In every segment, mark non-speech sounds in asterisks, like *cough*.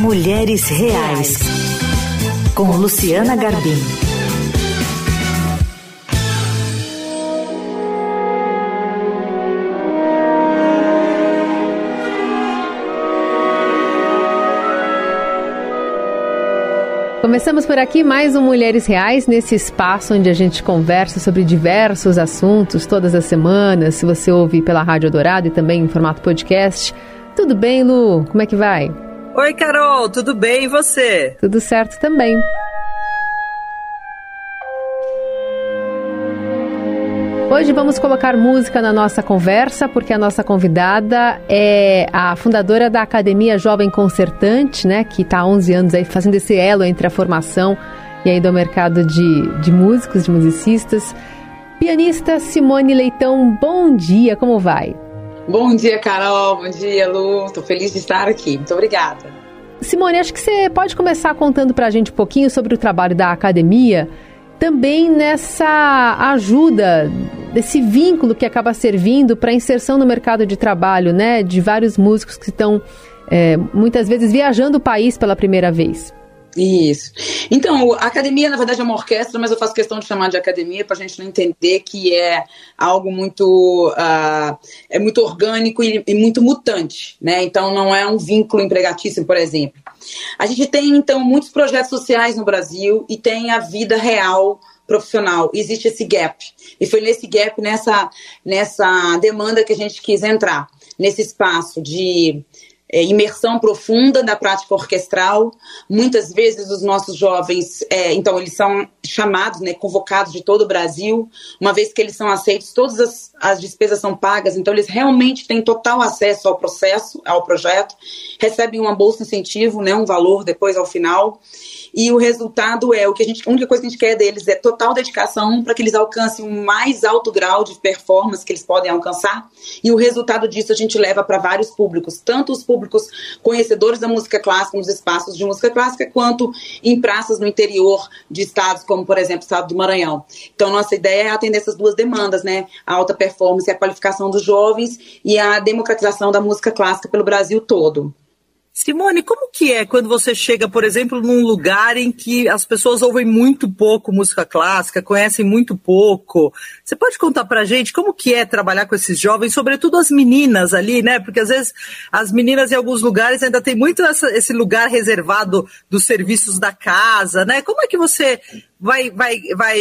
Mulheres Reais, com Luciana Garbim. Começamos por aqui mais um Mulheres Reais, nesse espaço onde a gente conversa sobre diversos assuntos todas as semanas. Se você ouve pela Rádio Dourado e também em formato podcast. Tudo bem, Lu? Como é que vai? Oi, Carol, tudo bem e você? Tudo certo também. Hoje vamos colocar música na nossa conversa, porque a nossa convidada é a fundadora da Academia Jovem Concertante, né, que está há 11 anos aí fazendo esse elo entre a formação e ainda o mercado de, de músicos, de musicistas. Pianista Simone Leitão, bom dia, como vai? Bom dia, Carol, bom dia, Lu, estou feliz de estar aqui, muito obrigada. Simone, acho que você pode começar contando para a gente um pouquinho sobre o trabalho da academia, também nessa ajuda desse vínculo que acaba servindo para a inserção no mercado de trabalho, né, de vários músicos que estão é, muitas vezes viajando o país pela primeira vez. Isso. Então, a academia, na verdade, é uma orquestra, mas eu faço questão de chamar de academia para a gente não entender que é algo muito, uh, é muito orgânico e, e, muito mutante, né? Então, não é um vínculo empregatício, por exemplo. A gente tem, então, muitos projetos sociais no Brasil e tem a vida real profissional. Existe esse gap. E foi nesse gap, nessa, nessa demanda que a gente quis entrar, nesse espaço de é, imersão profunda da prática orquestral. Muitas vezes os nossos jovens, é, então, eles são chamados, né, convocados de todo o Brasil, uma vez que eles são aceitos, todas as, as despesas são pagas, então eles realmente têm total acesso ao processo, ao projeto, recebem uma bolsa incentivo, né, um valor depois ao final e o resultado é o que a gente, a única coisa que a gente quer deles é total dedicação para que eles alcancem o mais alto grau de performance que eles podem alcançar. E o resultado disso a gente leva para vários públicos, tanto os públicos conhecedores da música clássica nos espaços de música clássica, quanto em praças no interior de estados, como por exemplo o estado do Maranhão. Então nossa ideia é atender essas duas demandas, né? A alta performance, a qualificação dos jovens e a democratização da música clássica pelo Brasil todo. Simone, como que é quando você chega, por exemplo, num lugar em que as pessoas ouvem muito pouco música clássica, conhecem muito pouco? Você pode contar pra gente como que é trabalhar com esses jovens, sobretudo as meninas ali, né? Porque às vezes as meninas em alguns lugares ainda tem muito essa, esse lugar reservado dos serviços da casa, né? Como é que você vai, vai, vai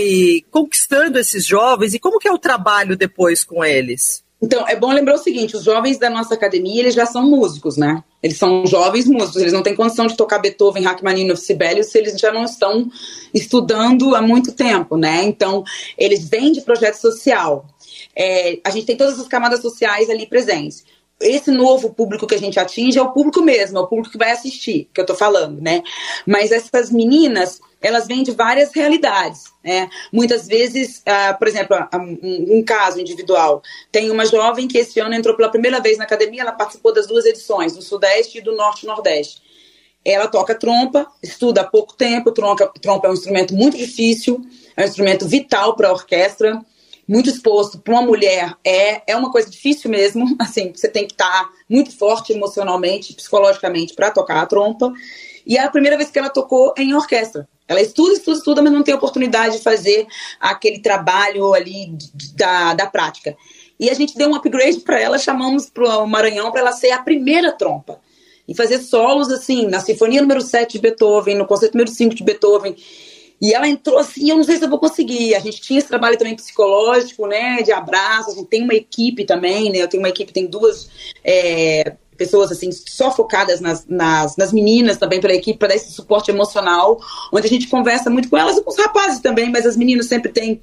conquistando esses jovens e como que é o trabalho depois com eles? Então, é bom lembrar o seguinte: os jovens da nossa academia, eles já são músicos, né? Eles são jovens músicos, eles não têm condição de tocar Beethoven, Rachmaninoff, Sibelius se eles já não estão estudando há muito tempo, né? Então, eles vêm de projeto social. É, a gente tem todas as camadas sociais ali presentes esse novo público que a gente atinge é o público mesmo, é o público que vai assistir, que eu tô falando, né? Mas essas meninas, elas vêm de várias realidades, né? Muitas vezes, uh, por exemplo, um, um, caso individual, tem uma jovem que esse ano entrou pela primeira vez na academia, ela participou das duas edições, do Sudeste e do Norte-Nordeste. Ela toca trompa, estuda há pouco tempo, trompa é um instrumento muito difícil, é um instrumento vital para a orquestra, muito exposto para uma mulher é, é uma coisa difícil mesmo. *laughs* Assim, você tem que estar tá muito forte emocionalmente, psicologicamente para tocar a trompa. E é a primeira vez que ela tocou em orquestra. Ela estuda, estuda, estuda, mas não tem oportunidade de fazer aquele trabalho ali da, da prática. E a gente deu um upgrade para ela, chamamos para o Maranhão para ela ser a primeira trompa. E fazer solos assim, na Sinfonia número 7 de Beethoven, no Concerto número 5 de Beethoven. E ela entrou assim, eu não sei se eu vou conseguir. A gente tinha esse trabalho também psicológico, né, de abraço. A gente tem uma equipe também, né? Eu tenho uma equipe, tem duas é, pessoas assim só focadas nas, nas, nas meninas também pela equipe para dar esse suporte emocional, onde a gente conversa muito com elas e com os rapazes também, mas as meninas sempre têm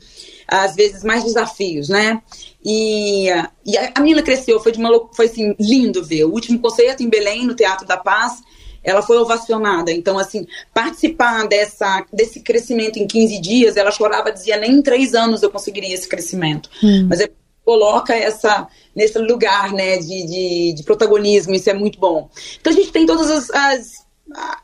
às vezes mais desafios, né? E, e a, a menina cresceu, foi de uma foi assim lindo ver. O último concerto em Belém no Teatro da Paz ela foi ovacionada. Então, assim, participar dessa, desse crescimento em 15 dias, ela chorava, dizia, nem em três anos eu conseguiria esse crescimento. Hum. Mas é, coloca essa nesse lugar, né, de, de, de, protagonismo, isso é muito bom. Então, a gente tem todas as, as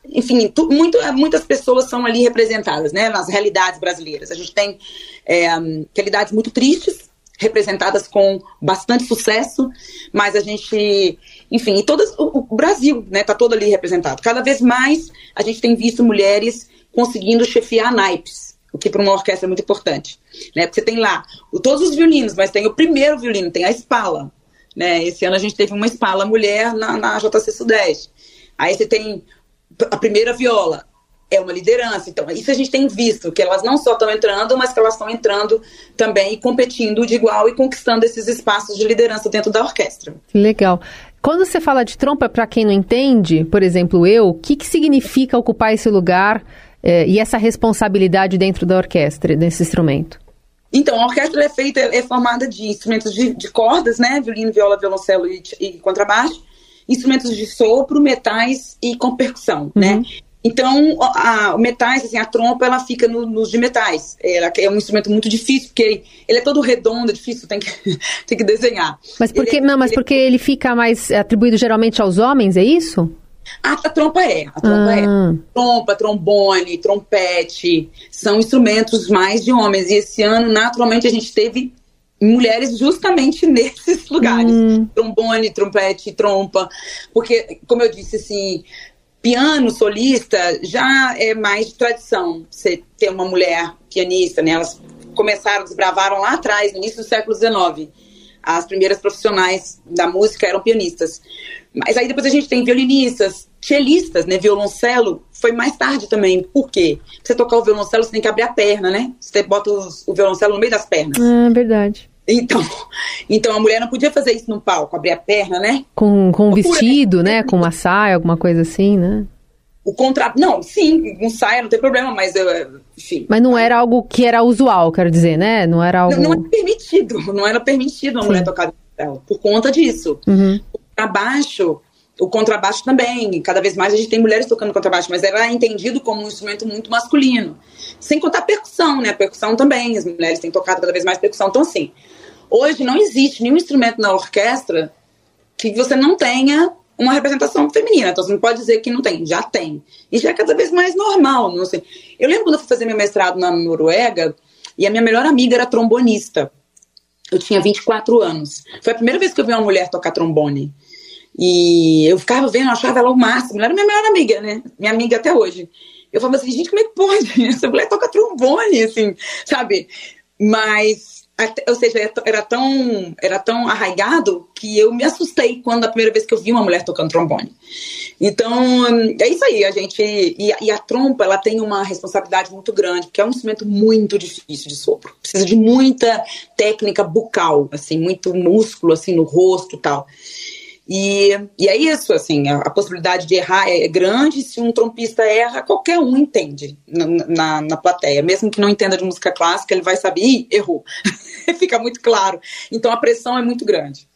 enfim, tu, muito, muitas pessoas são ali representadas, né, nas realidades brasileiras. A gente tem é, realidades muito tristes, representadas com bastante sucesso, mas a gente enfim, todas, o, o Brasil, né, tá todo ali representado. Cada vez mais a gente tem visto mulheres conseguindo chefiar naipes, o que para uma orquestra é muito importante, né? Porque você tem lá o, todos os violinos, mas tem o primeiro violino, tem a espala, né? Esse ano a gente teve uma espala mulher na, na JC Sudeste. Aí você tem a primeira viola, é uma liderança. Então, isso a gente tem visto, que elas não só estão entrando, mas que elas estão entrando também e competindo de igual e conquistando esses espaços de liderança dentro da orquestra. Legal. Quando você fala de trompa, para quem não entende, por exemplo, eu, o que, que significa ocupar esse lugar eh, e essa responsabilidade dentro da orquestra, desse instrumento? Então, a orquestra é feita, é formada de instrumentos de, de cordas, né? Violino, viola, violoncelo e, e, contrabaixo, instrumentos de sopro, metais e com percussão, né? uhum. né? Então, a, a, metais, assim, a trompa, ela fica no, nos de metais. Ela é um instrumento muito difícil, porque ele é todo redondo, é difícil, tem que, *laughs* tem que desenhar. Mas porque, ele, não, mas ele, porque ele fica mais atribuído geralmente aos homens, é isso? A, a trompa é, a trompa é. ah. é. Trompa, trombone, trompete, são instrumentos mais de homens. E esse ano, naturalmente, a gente teve mulheres justamente *laughs* nesses lugares. Hum. Trombone, trompete, trompa. Porque, como eu disse, assim, piano solista já é mais tradição. Você ter uma mulher pianista, né? Elas começaram, desbravaram lá atrás, no início do século XIX. As primeiras profissionais da música eram pianistas. Mas aí depois a gente tem violinistas, cellistas, né? Violoncelo foi mais tarde também. Por quê? Pra você tocar o violoncelo, você tem que abrir a perna, né? Você bota o violoncelo no meio das pernas. Ah, verdade. Então, *laughs* então a mulher não podia fazer isso no palco, abrir a perna, né? Com, com um vestido, né? Com uma saia, alguma coisa assim, né? O contrato. Não, sim, um saia não tem problema, mas enfim. Mas não era algo que era usual, quero dizer, né? Não era algo. Não, não era permitido, não era permitido a mulher tocar por conta disso. Uhum. O contrabaixo, o contrabaixo também, cada vez mais a gente tem mulheres tocando contrabaixo, mas era entendido como um instrumento muito masculino. Sem contar a percussão, né? A percussão também, as mulheres têm tocado cada vez mais percussão. Então, assim, Hoje não existe nenhum instrumento na orquestra que você não tenha uma representação feminina. Então você não pode dizer que não tem, já tem. E já é cada vez mais normal. Não sei. Eu lembro quando eu fui fazer meu mestrado na Noruega e a minha melhor amiga era trombonista. Eu tinha 24 anos. Foi a primeira vez que eu vi uma mulher tocar trombone. E eu ficava vendo, eu achava ela o máximo. Ela era minha melhor amiga, né? Minha amiga até hoje. Eu falava assim, gente, como é que pode? *laughs* Essa mulher toca trombone, assim, sabe? Mas ou seja, era tão, era tão arraigado que eu me assustei quando a primeira vez que eu vi uma mulher tocando trombone. Então, é isso aí, a gente. E, e, a trompa, ela tem uma responsabilidade muito grande, porque é um instrumento muito difícil de sopro. Precisa de muita técnica bucal, assim, muito músculo, assim, no rosto e tal. E, e é isso, assim, a, a, possibilidade de errar é grande. Se um trompista erra, qualquer um entende na, na, na plateia. Mesmo que não entenda de música clássica, ele vai saber, Ih, errou. *laughs* Fica muito claro. Então a pressão é muito grande.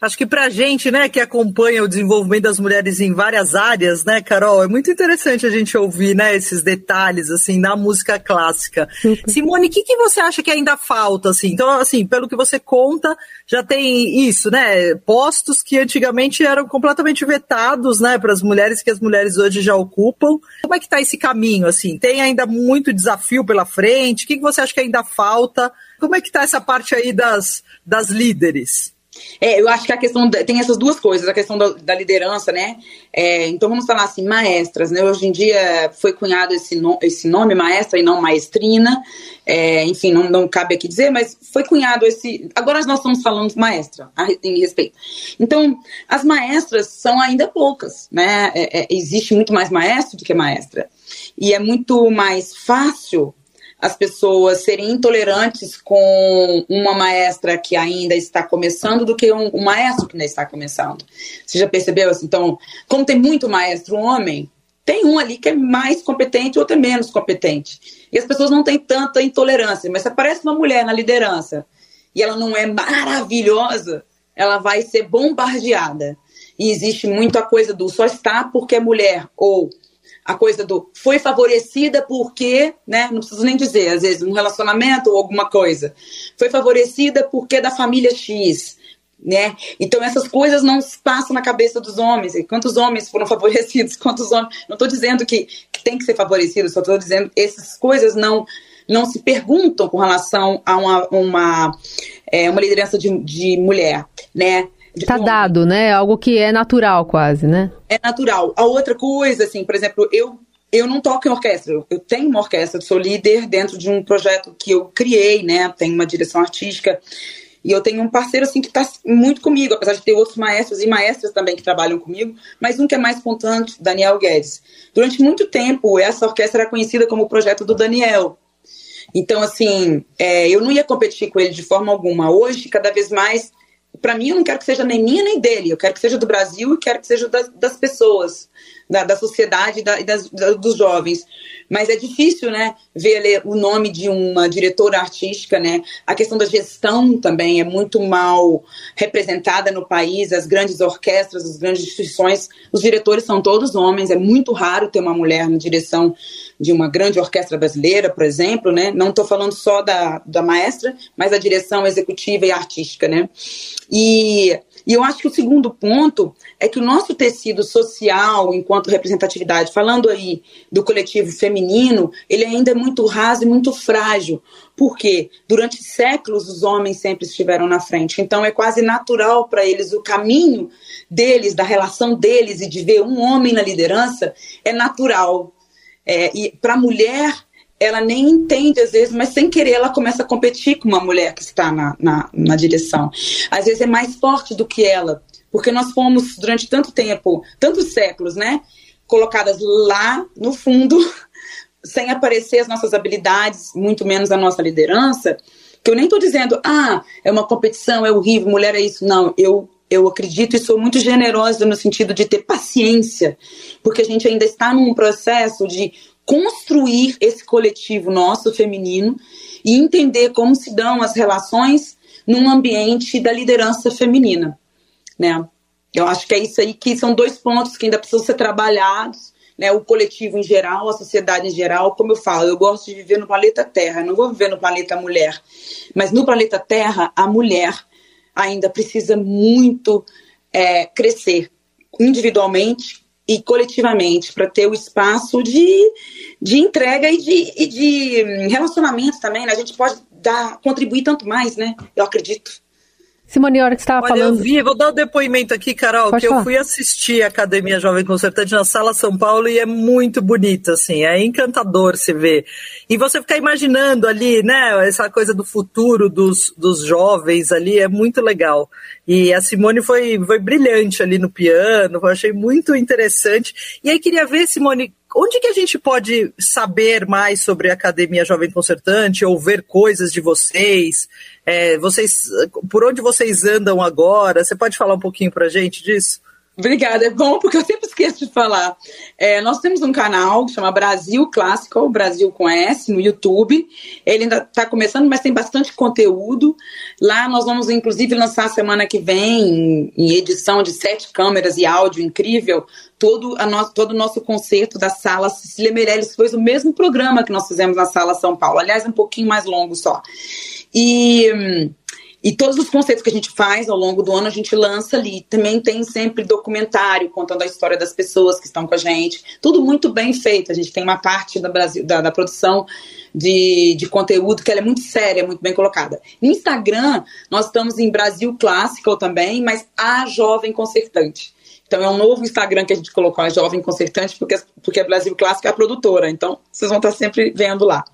Acho que para a gente, né, que acompanha o desenvolvimento das mulheres em várias áreas, né, Carol, é muito interessante a gente ouvir, né, esses detalhes, assim, da música clássica. Simone, o que, que você acha que ainda falta, assim? Então, assim, pelo que você conta, já tem isso, né, postos que antigamente eram completamente vetados, né, para as mulheres que as mulheres hoje já ocupam. Como é que está esse caminho, assim? Tem ainda muito desafio pela frente? O que, que você acha que ainda falta? Como é que está essa parte aí das, das líderes? É, eu acho que a questão tem essas duas coisas, a questão da, da liderança, né? É, então vamos falar assim, maestras, né? Hoje em dia foi cunhado esse, no, esse nome, maestra e não maestrina. É, enfim, não, não cabe aqui dizer, mas foi cunhado esse. Agora nós estamos falando maestra, em respeito. Então, as maestras são ainda poucas, né? É, é, existe muito mais maestro do que maestra. E é muito mais fácil as pessoas serem intolerantes com uma maestra que ainda está começando do que um, um maestro que ainda está começando. Você já percebeu? Assim? Então, como tem muito maestro homem, tem um ali que é mais competente, outro é menos competente. E as pessoas não têm tanta intolerância. Mas se aparece uma mulher na liderança e ela não é maravilhosa, ela vai ser bombardeada. E existe muito a coisa do só está porque é mulher, ou a coisa do foi favorecida porque, né, não preciso nem dizer, às vezes um relacionamento ou alguma coisa, foi favorecida porque é da família X, né? Então essas coisas não passam na cabeça dos homens. E quantos homens foram *laughs* favorecidos? Quantos homens? Não estou dizendo que, que, tem que ser favorecido, só estou dizendo que essas coisas não não se perguntam com relação a uma uma, é, uma liderança de, de mulher, né? Tá dado, né? Algo que é natural quase, né? É natural. A outra coisa, assim, por exemplo, eu eu não toco em orquestra, eu tenho uma orquestra, sou líder dentro de um projeto que eu criei, né? Tenho uma direção artística e eu tenho um parceiro assim que está muito comigo, apesar de ter outros maestros e maestras também que trabalham comigo, mas um que é mais pontuante, Daniel Guedes. Durante muito tempo, essa orquestra era conhecida como o projeto do Daniel. Então, assim, é, eu não ia competir com ele de forma alguma. Hoje, cada vez mais, para mim, eu não quero que seja nem minha nem dele. Eu quero que seja do Brasil e quero que seja das, das pessoas, da, da sociedade da, e das, da, dos jovens. Mas é difícil, né, ver o nome de uma diretora artística, né? A questão da gestão também é muito mal representada no país. As grandes orquestras, as grandes instituições, os diretores são todos homens. É muito raro ter uma mulher na direção de uma grande orquestra brasileira, por exemplo, né? Não estou falando só da, da maestra, mas da direção executiva e artística, né? E, e eu acho que o segundo ponto é que o nosso tecido social, enquanto representatividade, falando aí do coletivo feminino, ele ainda é muito raso e muito frágil. Porque durante séculos os homens sempre estiveram na frente. Então é quase natural para eles o caminho deles, da relação deles e de ver um homem na liderança é natural. É, e para a mulher ela nem entende às vezes, mas sem querer ela começa a competir com uma mulher que está na, na, na direção. Às vezes é mais forte do que ela, porque nós fomos durante tanto tempo, tantos séculos, né, colocadas lá no fundo, *laughs* sem aparecer as nossas habilidades, muito menos a nossa liderança, que eu nem estou dizendo, ah, é uma competição, é horrível, mulher é isso. Não, eu eu acredito e sou muito generosa no sentido de ter paciência, porque a gente ainda está num processo de construir esse coletivo nosso feminino e entender como se dão as relações num ambiente da liderança feminina, né? Eu acho que é isso aí que são dois pontos que ainda precisam ser trabalhados, né? O coletivo em geral, a sociedade em geral, como eu falo, eu gosto de viver no planeta Terra, não vou viver no planeta mulher, mas no planeta Terra a mulher ainda precisa muito é, crescer individualmente e coletivamente para ter o espaço de, de entrega e de, e de relacionamento também. Né? A gente pode dar, contribuir tanto mais, né? Eu acredito. Simone, a hora que estava falando. Eu vi, vou dar um depoimento aqui, Carol, Pode que falar. eu fui assistir a Academia Jovem Concertante na Sala São Paulo e é muito bonito, assim, é encantador se ver. E você ficar imaginando ali, né, essa coisa do futuro dos, dos jovens ali, é muito legal. E a Simone foi, foi brilhante ali no piano, eu achei muito interessante. E aí queria ver, Simone, onde que a gente pode saber mais sobre a Academia Jovem Concertante ou ver coisas de vocês? É, vocês, por onde vocês andam agora? Você pode falar um pouquinho para a gente disso? Obrigada, é bom porque eu sempre esqueço de falar. É, nós temos um canal que chama Brasil Clássico, Brasil com S, no YouTube. Ele ainda está começando, mas tem bastante conteúdo. Lá nós vamos, inclusive, lançar semana que vem, em edição de sete câmeras e áudio incrível, todo, a no, todo o nosso concerto da sala Cecília Meirelles. Foi o mesmo programa que nós fizemos na sala São Paulo, aliás, um pouquinho mais longo só. E. E todos os conceitos que a gente faz ao longo do ano, a gente lança ali. Também tem sempre documentário contando a história das pessoas que estão com a gente. Tudo muito bem feito. A gente tem uma parte da, Brasil, da, da produção de, de conteúdo que é muito séria, muito bem colocada. No Instagram, nós estamos em Brasil Classical também, mas a Jovem Concertante. Então é um novo Instagram que a gente colocou, a Jovem Concertante, porque, porque a Brasil Clássico é a produtora. Então vocês vão estar sempre vendo lá.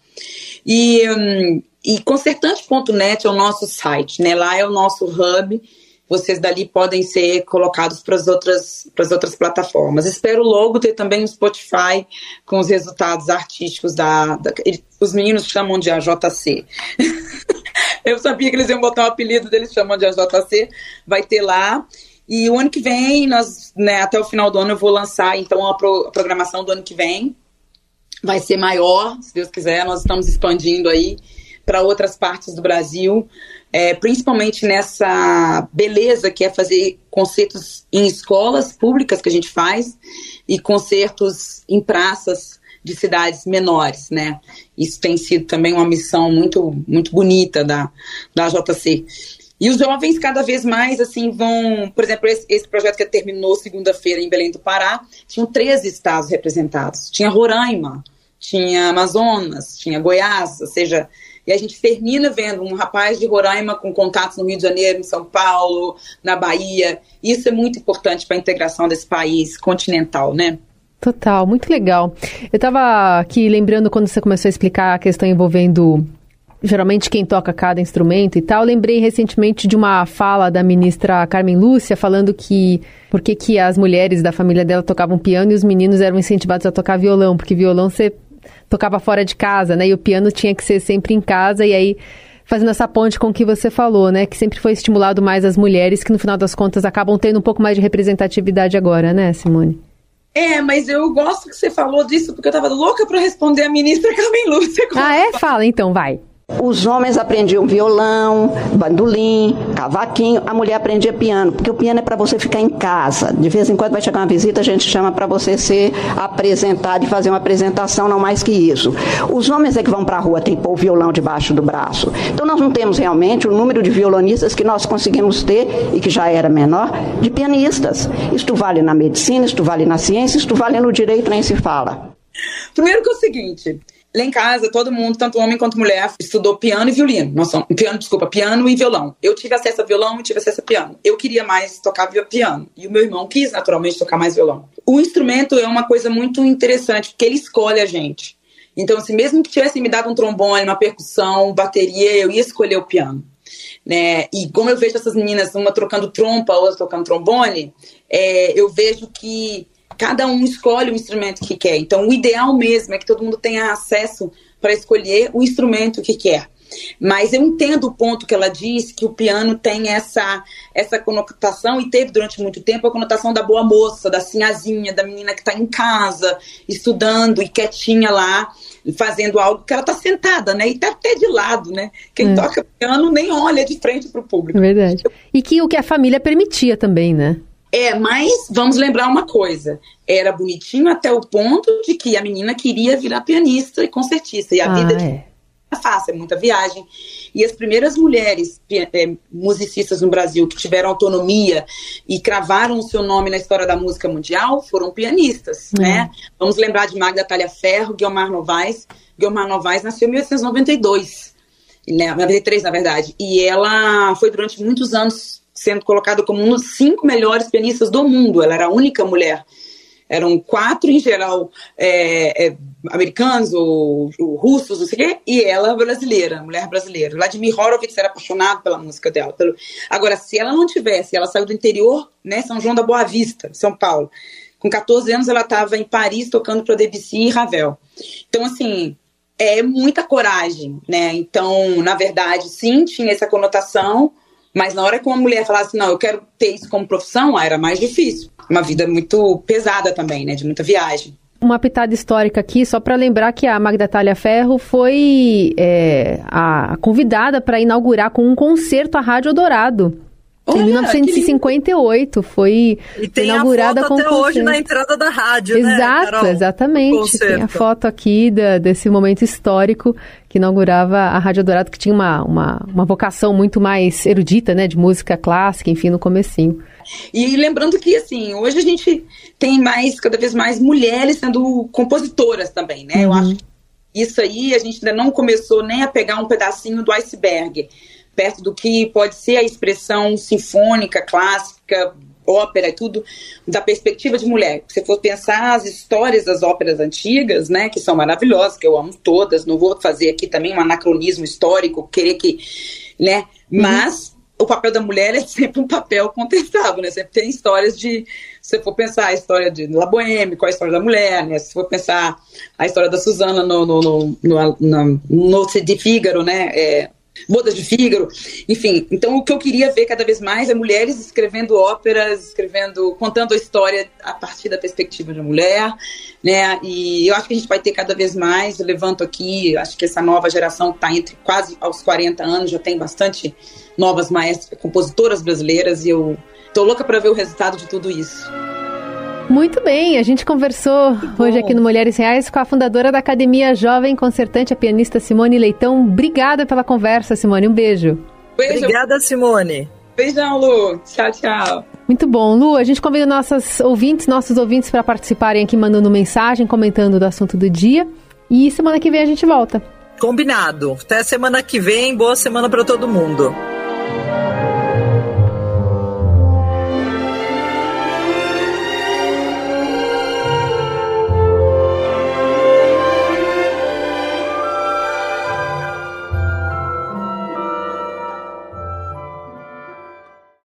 E. Hum, e concertante.net é o nosso site, né? Lá é o nosso hub. Vocês dali podem ser colocados para as outras, as outras plataformas. Espero logo ter também o Spotify com os resultados artísticos da. da os meninos chamam de AJC. *laughs* Eu sabia que eles iam botar o apelido deles, chamam de AJC. Vai ter lá. E o ano que vem, nós, né, até o final do ano, eu vou lançar então a, pro, a programação do ano que vem. Vai ser maior, se Deus quiser. Nós estamos expandindo aí para outras partes do Brasil, é, principalmente nessa beleza que é fazer concertos em escolas públicas que a gente faz e concertos em praças de cidades menores, né? Isso tem sido também uma missão muito muito bonita da, da JC. E os jovens cada vez mais assim vão, por exemplo, esse, esse projeto que terminou segunda-feira em Belém do Pará, tinham 13 estados representados. Tinha Roraima, tinha Amazonas, tinha Goiás, ou seja, E a gente termina vendo um rapaz de Roraima com contatos no Rio de Janeiro, em São Paulo, na Bahia. Isso é muito importante para a integração desse país continental, né? Total, muito legal. Eu estava aqui lembrando quando você começou a explicar a questão envolvendo geralmente quem toca cada instrumento e tal. Lembrei recentemente de uma fala da ministra Carmen Lúcia falando que porque que as mulheres da família dela tocavam piano e os meninos eram incentivados a tocar violão, porque violão você tocava fora de casa, né? E o piano tinha que ser sempre em casa e aí fazendo essa ponte com o que você falou, né? Que sempre foi estimulado mais as mulheres, que no final das contas acabam tendo um pouco mais de representatividade agora, né, Simone? É, mas eu gosto que você falou disso porque eu tava louca para responder a ministra Carmen Lúcia. Ah, é? Fala então, vai. Os homens aprendiam violão, bandolim, cavaquinho, a mulher aprendia piano, porque o piano é para você ficar em casa. De vez em quando vai chegar uma visita, a gente chama para você ser apresentado e fazer uma apresentação, não mais que isso. Os homens é que vão para a rua, tem que pôr o violão debaixo do braço. Então nós não temos realmente o número de violonistas que nós conseguimos ter, e que já era menor, de pianistas. Isto vale na medicina, isto vale na ciência, isto vale no direito, nem se fala. Primeiro que é o seguinte, Lá em casa, todo mundo, tanto homem quanto mulher, estudou piano e violino. Nossa, piano, desculpa, piano e violão. Eu tive acesso a violão e tive acesso a piano. Eu queria mais tocar piano. E o meu irmão quis, naturalmente, tocar mais violão. O instrumento é uma coisa muito interessante, porque ele escolhe a gente. Então, assim, mesmo que tivessem me dado um trombone, uma percussão, bateria, eu ia escolher o piano. Né? E como eu vejo essas meninas, uma trocando trompa, outra tocando trombone, é, eu vejo que cada um escolhe o instrumento que quer. Então, o ideal mesmo é que todo mundo tenha acesso para escolher o instrumento que quer. Mas eu entendo o ponto que ela diz que o piano tem essa essa conotação e teve durante muito tempo a conotação da boa moça, da sinhazinha, da menina que está em casa, estudando e quietinha lá, fazendo algo que ela está sentada, né? E está até de lado, né? Quem é. toca piano nem olha de frente para o público. Verdade. E que o que a família permitia também, né? É, mas vamos lembrar uma coisa: era bonitinho até o ponto de que a menina queria virar pianista e concertista. E a ah, vida é. é fácil, é muita viagem. E as primeiras mulheres é, musicistas no Brasil que tiveram autonomia e cravaram o seu nome na história da música mundial foram pianistas, é. né? Vamos lembrar de Magda Talhaferro, Guilmar Novaes. Guilmar Novaes nasceu em 1892, né? 93, na verdade. E ela foi durante muitos anos sendo colocada como uma das cinco melhores pianistas do mundo. Ela era a única mulher. Eram quatro, em geral, é, é, americanos ou, ou, russos, não sei o quê, e ela brasileira, mulher brasileira. Vladimir Horowitz era apaixonado pela música dela. Pelo... Agora, se ela não tivesse, ela saiu do interior, né, São João da Boa Vista, São Paulo. Com 14 anos, ela estava em Paris tocando para Debussy e Ravel. Então, assim, é muita coragem, né? Então, na verdade, sim, tinha essa conotação, mas na hora que uma mulher falasse, não, eu quero ter isso como profissão, ah, era mais difícil. Uma vida muito pesada também, né? De muita viagem. Uma pitada histórica aqui, só para lembrar que a Magda Talha Ferro foi é, a convidada para inaugurar com um concerto a Rádio Dourado. Olha, em 1958 foi e tem inaugurada a foto até hoje na entrada da rádio, Exato, né, Carol? exatamente. Tem a foto aqui da, desse momento histórico que inaugurava a Rádio Dourado, que tinha uma, uma, uma vocação muito mais erudita, né, de música clássica, enfim, no comecinho. E lembrando que, assim, hoje a gente tem mais, cada vez mais mulheres sendo compositoras também, né? Uhum. Eu acho que isso aí a gente ainda não começou nem a pegar um pedacinho do iceberg perto do que pode ser a expressão sinfônica, clássica, ópera e tudo, da perspectiva de mulher. Se for pensar as histórias das óperas antigas, né, que são maravilhosas, que eu amo todas, não vou fazer aqui também um anacronismo histórico, querer que, né, uhum. mas o papel da mulher é *laughs* sempre um papel contestável, né, sempre tem histórias de, se for pensar a história de La Boheme, qual é a história da mulher, né, se for pensar a história da Susana no, no, no, no, no, no de Fígaro, né, é, Bodas de Fígaro, enfim. Então, o que eu queria ver cada vez mais é mulheres escrevendo óperas, escrevendo, contando a história a partir da perspectiva de mulher, né? E eu acho que a gente vai ter cada vez mais. Eu levanto aqui, acho que essa nova geração está entre quase aos 40 anos, já tem bastante novas maestras, compositoras brasileiras, e eu tô louca para ver o resultado de tudo isso. Muito bem, a gente conversou hoje aqui no Mulheres Reais com a fundadora da Academia Jovem Concertante, a pianista Simone Leitão. Obrigada pela conversa, Simone. Um beijo. beijo. Obrigada, Simone. Beijão, Lu. Tchau, tchau. Muito bom. Lu, a gente convida nossas ouvintes, nossos ouvintes para participarem aqui mandando mensagem, comentando do assunto do dia. E semana que vem a gente volta. Combinado. Até semana que vem. Boa semana para todo mundo.